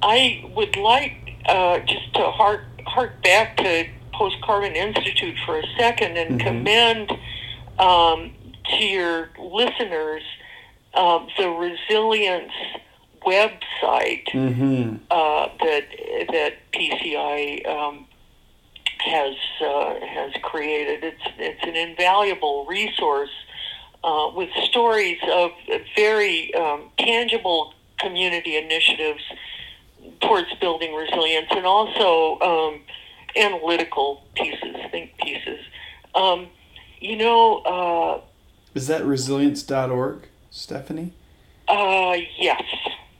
I would like uh, just to hark, hark back to Post Carbon Institute for a second and commend um, to your listeners uh, the resilience website Mm-hmm. uh, that that PCI um, has uh, has created. It's it's an invaluable resource uh, with stories of very um, tangible community initiatives towards building resilience, and also um, analytical pieces, think pieces. Um, you know, uh, Is that resilience.org, Stephanie? uh, yes.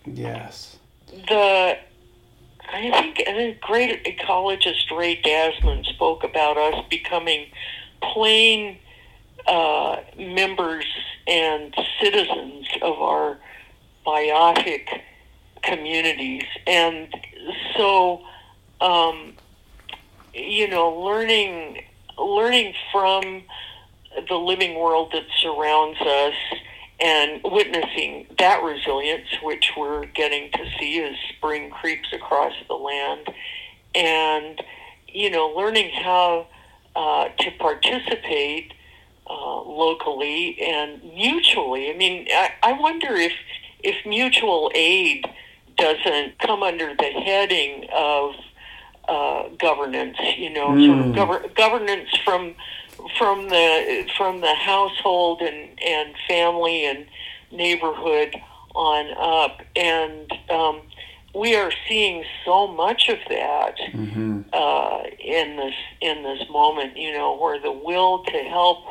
Yes. the I think I think great ecologist Ray Dasmann spoke about us becoming plain uh, members and citizens of our biotic communities, and so um, you know, learning learning from the living world that surrounds us and witnessing that resilience, which we're getting to see as spring creeps across the land, and you know, learning how uh, to participate uh, locally and mutually. I mean, I, I wonder if if mutual aid doesn't come under the heading of uh, governance, you know, sort of Mm. gover- governance from from the from the household and and family and neighborhood on up, and um, we are seeing so much of that Mm-hmm. uh, in this in this moment. You know, where the will to help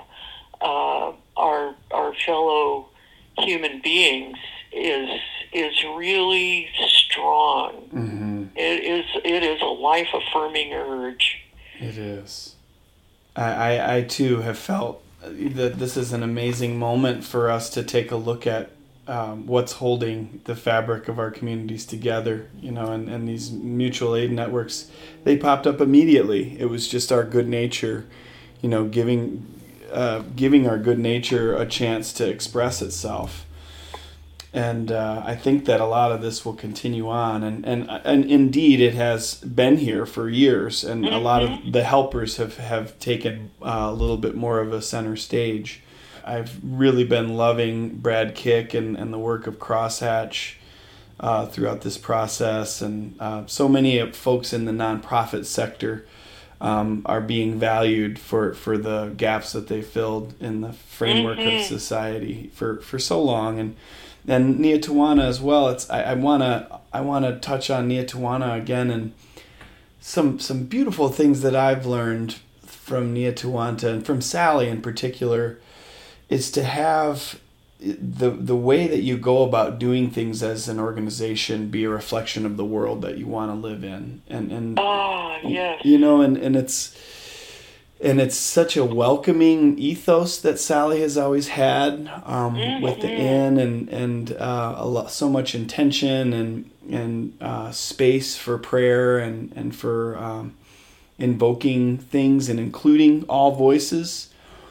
uh, our our fellow human beings is is really strong. Mm-hmm. It is it is a life affirming urge. It is. I, I, too have felt that this is an amazing moment for us to take a look at um, what's holding the fabric of our communities together, you know, and, and these mutual aid networks, they popped up immediately. It was just our good nature, you know, giving, uh, giving our good nature a chance to express itself and uh, I think that a lot of this will continue on, and and and indeed it has been here for years, and a lot of the helpers have have taken uh, a little bit more of a center stage. I've really been loving Brad Kik and, and the work of Crosshatch uh, throughout this process, and uh, so many folks in the nonprofit sector um, are being valued for, for the gaps that they filled in the framework of society for, for so long, and and Neahtawanta as well. It's I, I wanna I wanna touch on Neahtawanta again and some some beautiful things that I've learned from Neahtawanta and from Sally in particular is to have the the way that you go about doing things as an organization be a reflection of the world that you want to live in and and Ah, yes. you know and and it's and it's such a welcoming ethos that Sally has always had um, with the inn and and uh, a lot, so much intention and and uh, space for prayer and and for um, invoking things and including all voices.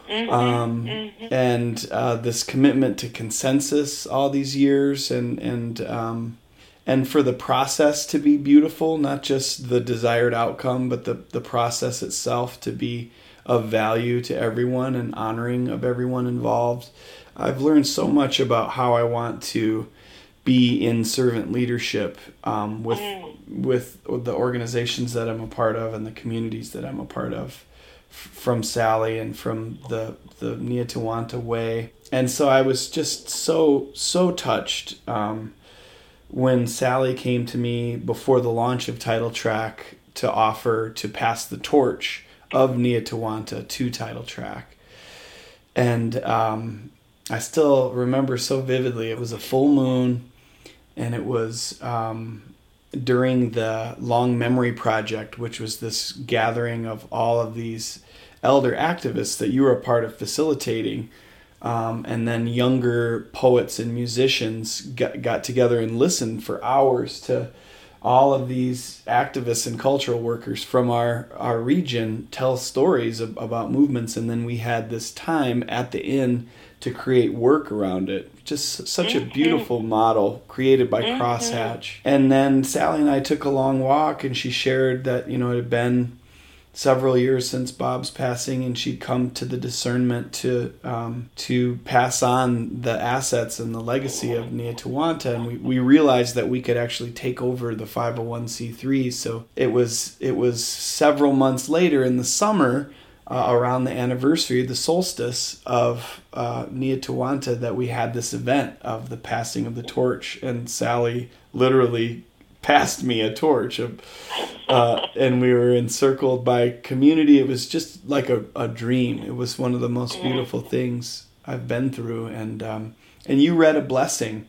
Um, and uh, this commitment to consensus all these years and and um, and for the process to be beautiful, not just the desired outcome, but the the process itself to be of value to everyone and honoring of everyone involved. I've learned so much about how I want to be in servant leadership um, with with the organizations that I'm a part of and the communities that I'm a part of from Sally and from the the Neahtawanta way. And so I was just so so touched um, when Sally came to me before the launch of Title Track to offer to pass the torch of Neahtawanta to Title Track. And um, I still remember so vividly. It was a full moon, and it was um, during the Long Memory Project, which was this gathering of all of these elder activists that you were a part of facilitating. Um, and then younger poets and musicians got, got together and listened for hours to all of these activists and cultural workers from our, our region tell stories of, about movements. And then we had this time at the inn to create work around it. Just such a beautiful model created by Crosshatch. And then Sally and I took a long walk, and she shared that, you know, it had been several years since Bob's passing, and she'd come to the discernment to um, to pass on the assets and the legacy of Neahtawanta, and we, we realized that we could actually take over the 501c3. So it was it was several months later in the summer. Uh, around the anniversary, the solstice of uh, Neahtawanta, that we had this event of the passing of the torch, and Sally literally passed me a torch uh, and we were encircled by community. It was just like a, a dream. It was one of the most beautiful things i've been through. And um, and you read a blessing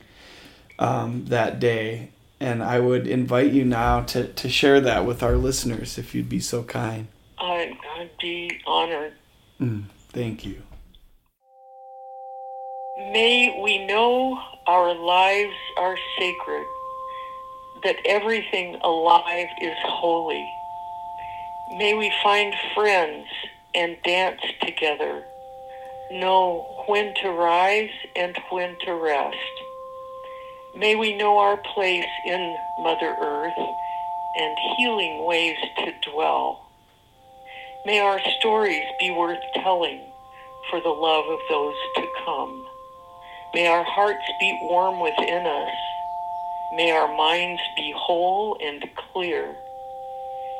um, that day. And i would invite you now to, to share that with our listeners if you'd be so kind. I, I'd be honored. mm, thank you. May we know our lives are sacred, that everything alive is holy. May we find friends and dance together, know when to rise and when to rest. May we know our place in Mother Earth and healing ways to dwell. May our stories be worth telling for the love of those to come. May our hearts beat warm within us. May our minds be whole and clear.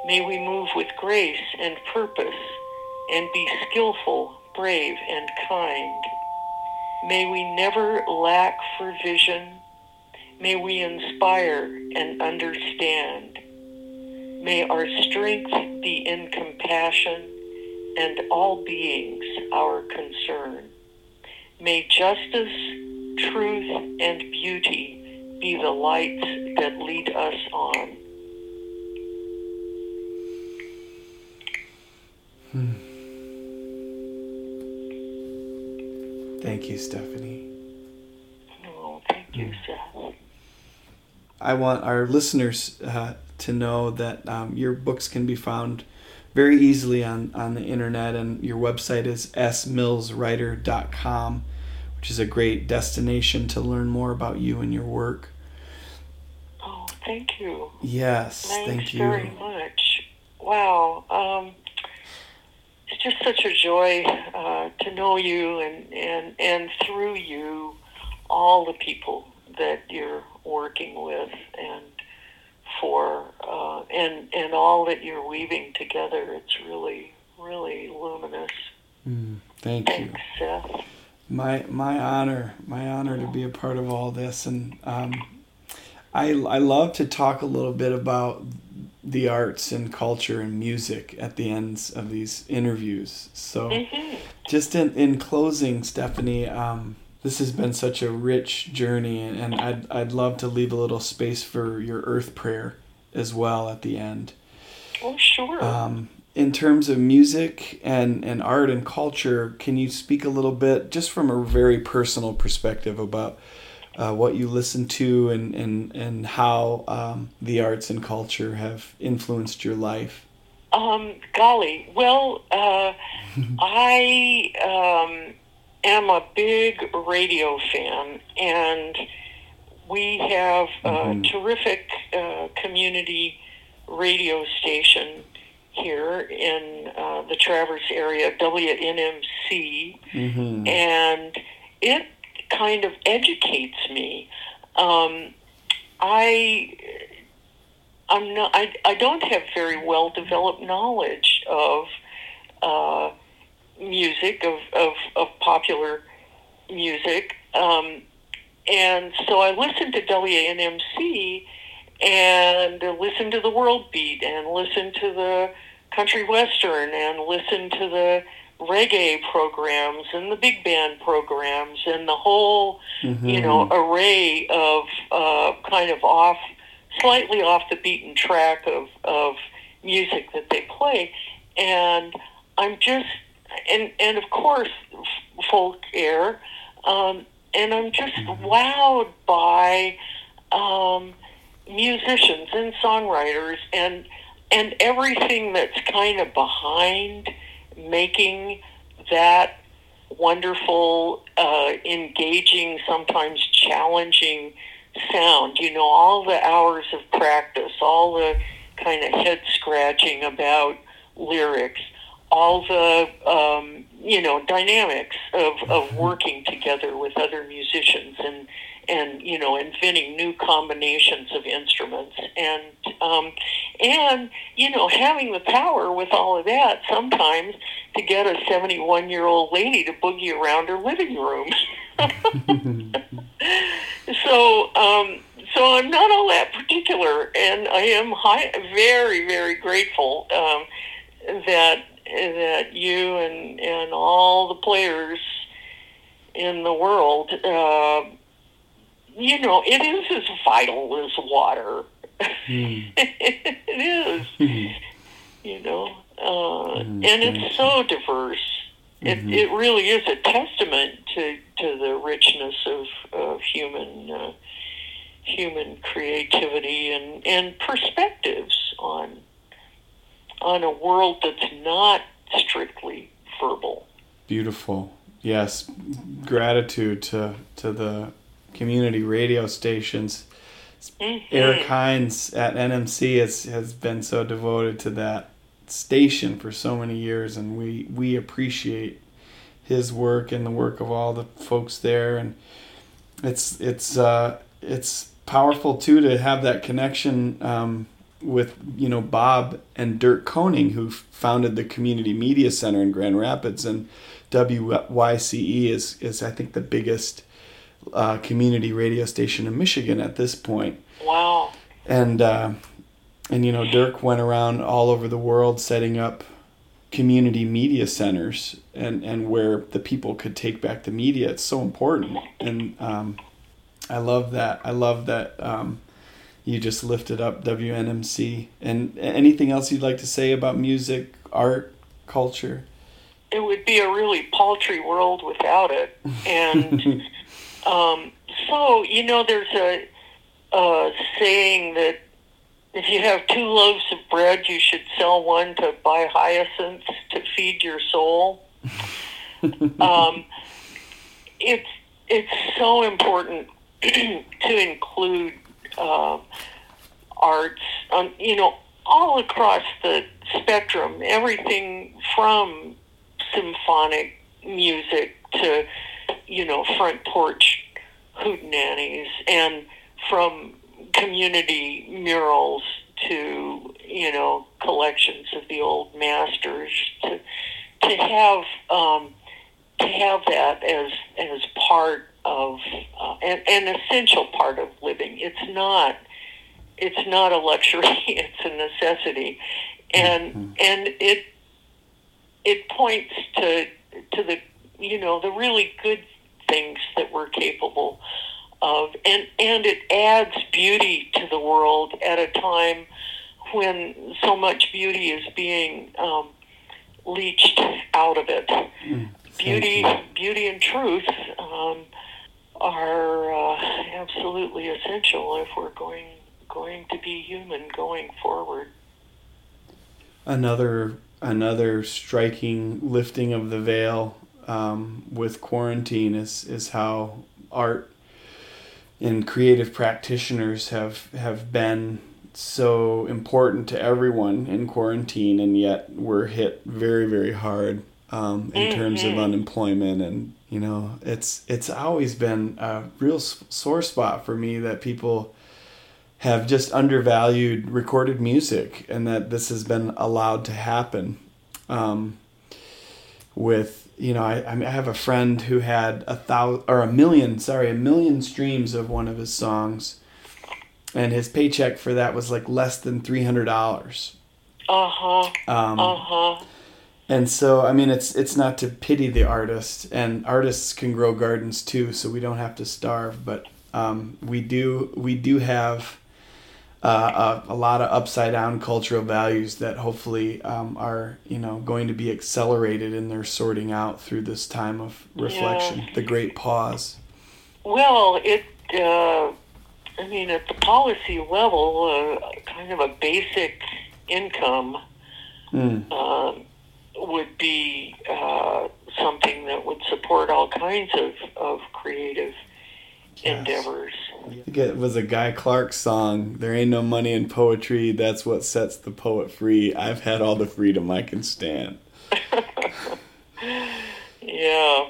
May we move with grace and purpose and be skillful, brave, and kind. May we never lack for vision. May we inspire and understand. May our strength be in compassion and all beings our concern. May justice, truth, and beauty be the lights that lead us on. thank you stephanie Oh, thank you, Seth. I want our listeners uh, to know that um, your books can be found very easily on, on the internet, and your website is smillswriter.com, which is a great destination to learn more about you and your work. Oh, thank you. Yes, Thanks thank you. very much. Wow. Um, it's just such a joy uh, to know you and, and, and through you, all the people that you're working with and for, uh, and, and all that you're weaving together. It's really, really luminous. Mm, thank you. Seth. My my honor, my honor to be a part of all this, and um, I I love to talk a little bit about the arts and culture and music at the ends of these interviews. So, Mm-hmm. just in in closing, Stephanie, um, this has been such a rich journey, and, and I'd I'd love to leave a little space for your earth prayer as well at the end. Oh, sure. Um, in terms of music and, and art and culture, can you speak a little bit, just from a very personal perspective, about uh, what you listen to and, and, and how um, the arts and culture have influenced your life? Um, golly, well, uh, I um, am a big radio fan, and we have a Mhm. terrific uh, community radio station here in uh, the Traverse area, WNMC, Mm-hmm. and it kind of educates me. Um, I I'm not. I, I don't have very well developed knowledge of uh, music of, of of popular music, um, and so I listened to WNMC and listen to the World Beat and listen to the country western and listen to the reggae programs and the big band programs and the whole you know array of uh, kind of off slightly off the beaten track of of music that they play and I'm just and and of course folk air, um, and I'm just mm-hmm. wowed by um, musicians and songwriters and and everything that's kind of behind making that wonderful, uh, engaging, sometimes challenging sound. You know, all the hours of practice, all the kind of head scratching about lyrics, all the um, you know dynamics of, of mm-hmm. working together with other musicians and and you know inventing new combinations of instruments. And um, and you know having the power with all of that sometimes to get a 71 year old lady to boogie around her living room. So um, so I'm not all that particular and I am high, very very grateful um, that that you and and all the players in the world uh, you know, it is as vital as water. Mm. it is. Mm. You know, uh, mm, and it's so diverse. Mm-hmm. It, it really is a testament to, to the richness of, of human uh, human creativity and, and perspectives on on a world that's not strictly verbal. Beautiful. Yes, gratitude to to the community radio stations. Mm-hmm. Eric Hines at NMC has, has been so devoted to that station for so many years, and we, we appreciate his work and the work of all the folks there. And it's it's uh, it's powerful too to have that connection um, with you know Bob and Dirk Koning, who founded the Community Media Center in Grand Rapids, and WYCE is is I think the biggest uh, community radio station in Michigan at this point. Wow. And uh, and you know Dirk went around all over the world setting up community media centers and and where the people could take back the media. It's so important, and um, I love that. I love that. Um, you just lifted up WNMC. And anything else you'd like to say about music, art, culture? It would be a really paltry world without it. And Um, so, you know, there's a, a saying that if you have two loaves of bread, you should sell one to buy hyacinths to feed your soul. um, it's it's so important to include uh, arts, um, you know, all across the spectrum, everything from symphonic music to you know, front porch hootenannies and from community murals to, you know, collections of the old masters to, to have, um, to have that as, as part of, uh, an, an essential part of living. It's not, it's not a luxury, it's a necessity. And, mm-hmm. and it, it points to, to the, you know, the really good things that we're capable of. And, and it adds beauty to the world at a time when so much beauty is being um, leached out of it. Mm, beauty, beauty and truth um, are uh, absolutely essential if we're going going to be human going forward. Another another striking lifting of the veil um, with quarantine is is how art and creative practitioners have have been so important to everyone in quarantine, and yet we're hit very very hard um, in mm-hmm. terms of unemployment and you know it's it's always been a real sore spot for me that people have just undervalued recorded music and that this has been allowed to happen um, with you know, I, I have a friend who had a thousand or a million, sorry, a million streams of one of his songs, and his paycheck for that was like less than three hundred dollars. Uh huh. Um, uh huh. And so, I mean, it's it's not to pity the artist, and artists can grow gardens too, so we don't have to starve. But um, we do we do have uh, a, a, lot of upside down cultural values that hopefully um, are you know going to be accelerated in their sorting out through this time of reflection, yeah. the great pause. Well, it. Uh, I mean, at the policy level, uh, kind of a basic income mm. would be uh, something that would support all kinds of, of creative endeavors. It was a Guy Clark song. There ain't no money in poetry. That's what sets the poet free. I've had all the freedom I can stand. yeah.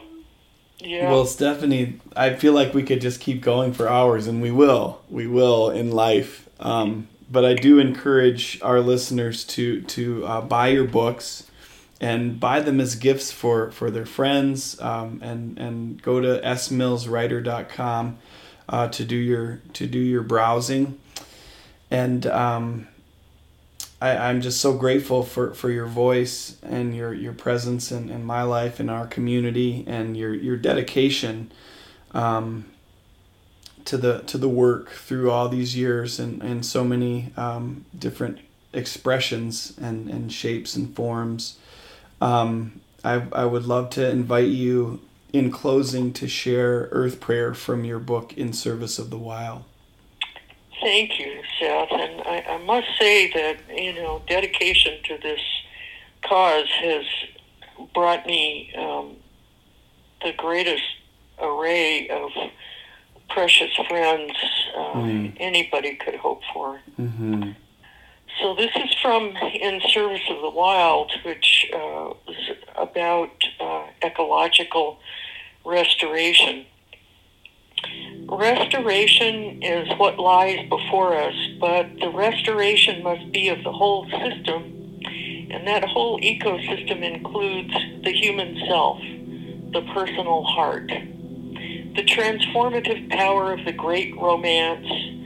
Yeah. Well, Stephanie, I feel like we could just keep going for hours, and we will. We will in life. Um, but I do encourage our listeners to to uh, buy your books and buy them as gifts for for their friends um, and and go to smillswriter.com uh, to do your to do your browsing and um, I, I'm just so grateful for, for your voice and your, your presence in, in my life and our community and your, your dedication um, to the to the work through all these years and, and so many um, different expressions and, and shapes and forms. Um, I, I would love to invite you in closing to share Earth Prayer from your book In Service of the Wild. Thank you, Seth. And I, I must say that, you know, dedication to this cause has brought me um, the greatest array of precious friends uh, mm. anybody could hope for. Mm-hmm. So this is from In Service of the Wild, which uh, is about uh, ecological restoration. Restoration is what lies before us, but the restoration must be of the whole system, and that whole ecosystem includes the human self, the personal heart. The transformative power of the great romance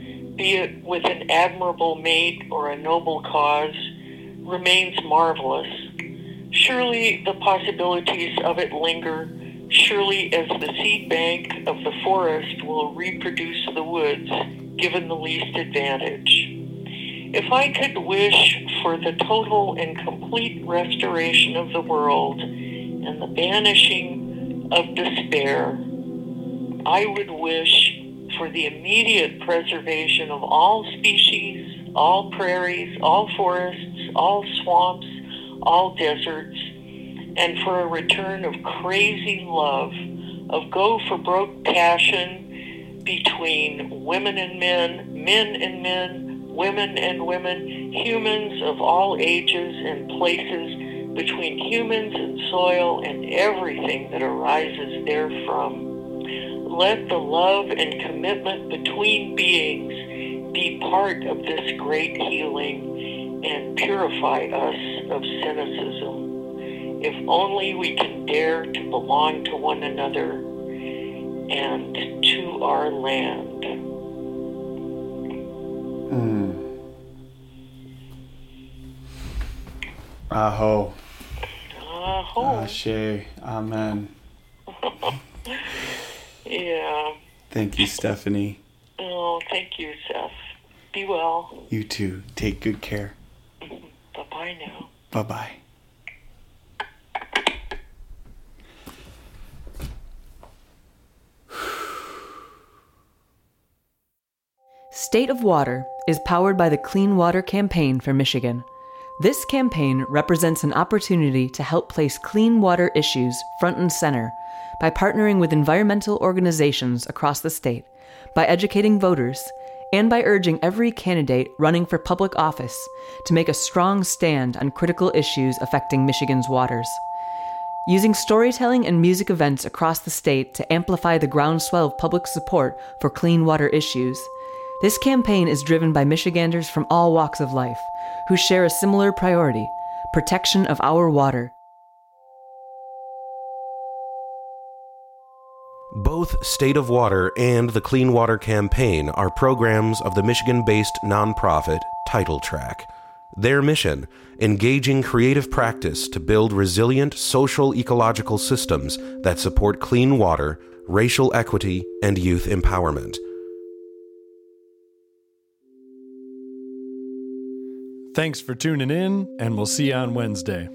be it with an admirable mate or a noble cause, remains marvelous. Surely the possibilities of it linger, surely as the seed bank of the forest will reproduce the woods given the least advantage. If I could wish for the total and complete restoration of the world and the banishing of despair, I would wish for the immediate preservation of all species, all prairies, all forests, all swamps, all deserts, and for a return of crazy love, of go for broke passion between women and men, men and men, women and women, humans of all ages and places, between humans and soil and everything that arises therefrom let the love and commitment between beings be part of this great healing and purify us of cynicism. If only we can dare to belong to one another and to our land. Mm. Aho. Aho. Ashe. Amen. Yeah. Thank you, Stephanie. Oh, thank you, Seth. Be well. You too. Take good care. Mm-hmm. Bye bye now. Bye bye. State of Water is powered by the Clean Water Campaign for Michigan. This campaign represents an opportunity to help place clean water issues front and center by partnering with environmental organizations across the state, by educating voters, and by urging every candidate running for public office to make a strong stand on critical issues affecting Michigan's waters. Using storytelling and music events across the state to amplify the groundswell of public support for clean water issues, this campaign is driven by Michiganders from all walks of life who share a similar priority protection of our water. Both State of Water and the Clean Water Campaign are programs of the Michigan based nonprofit Title Track. Their mission engaging creative practice to build resilient social ecological systems that support clean water, racial equity, and youth empowerment. Thanks for tuning in, and we'll see you on Wednesday.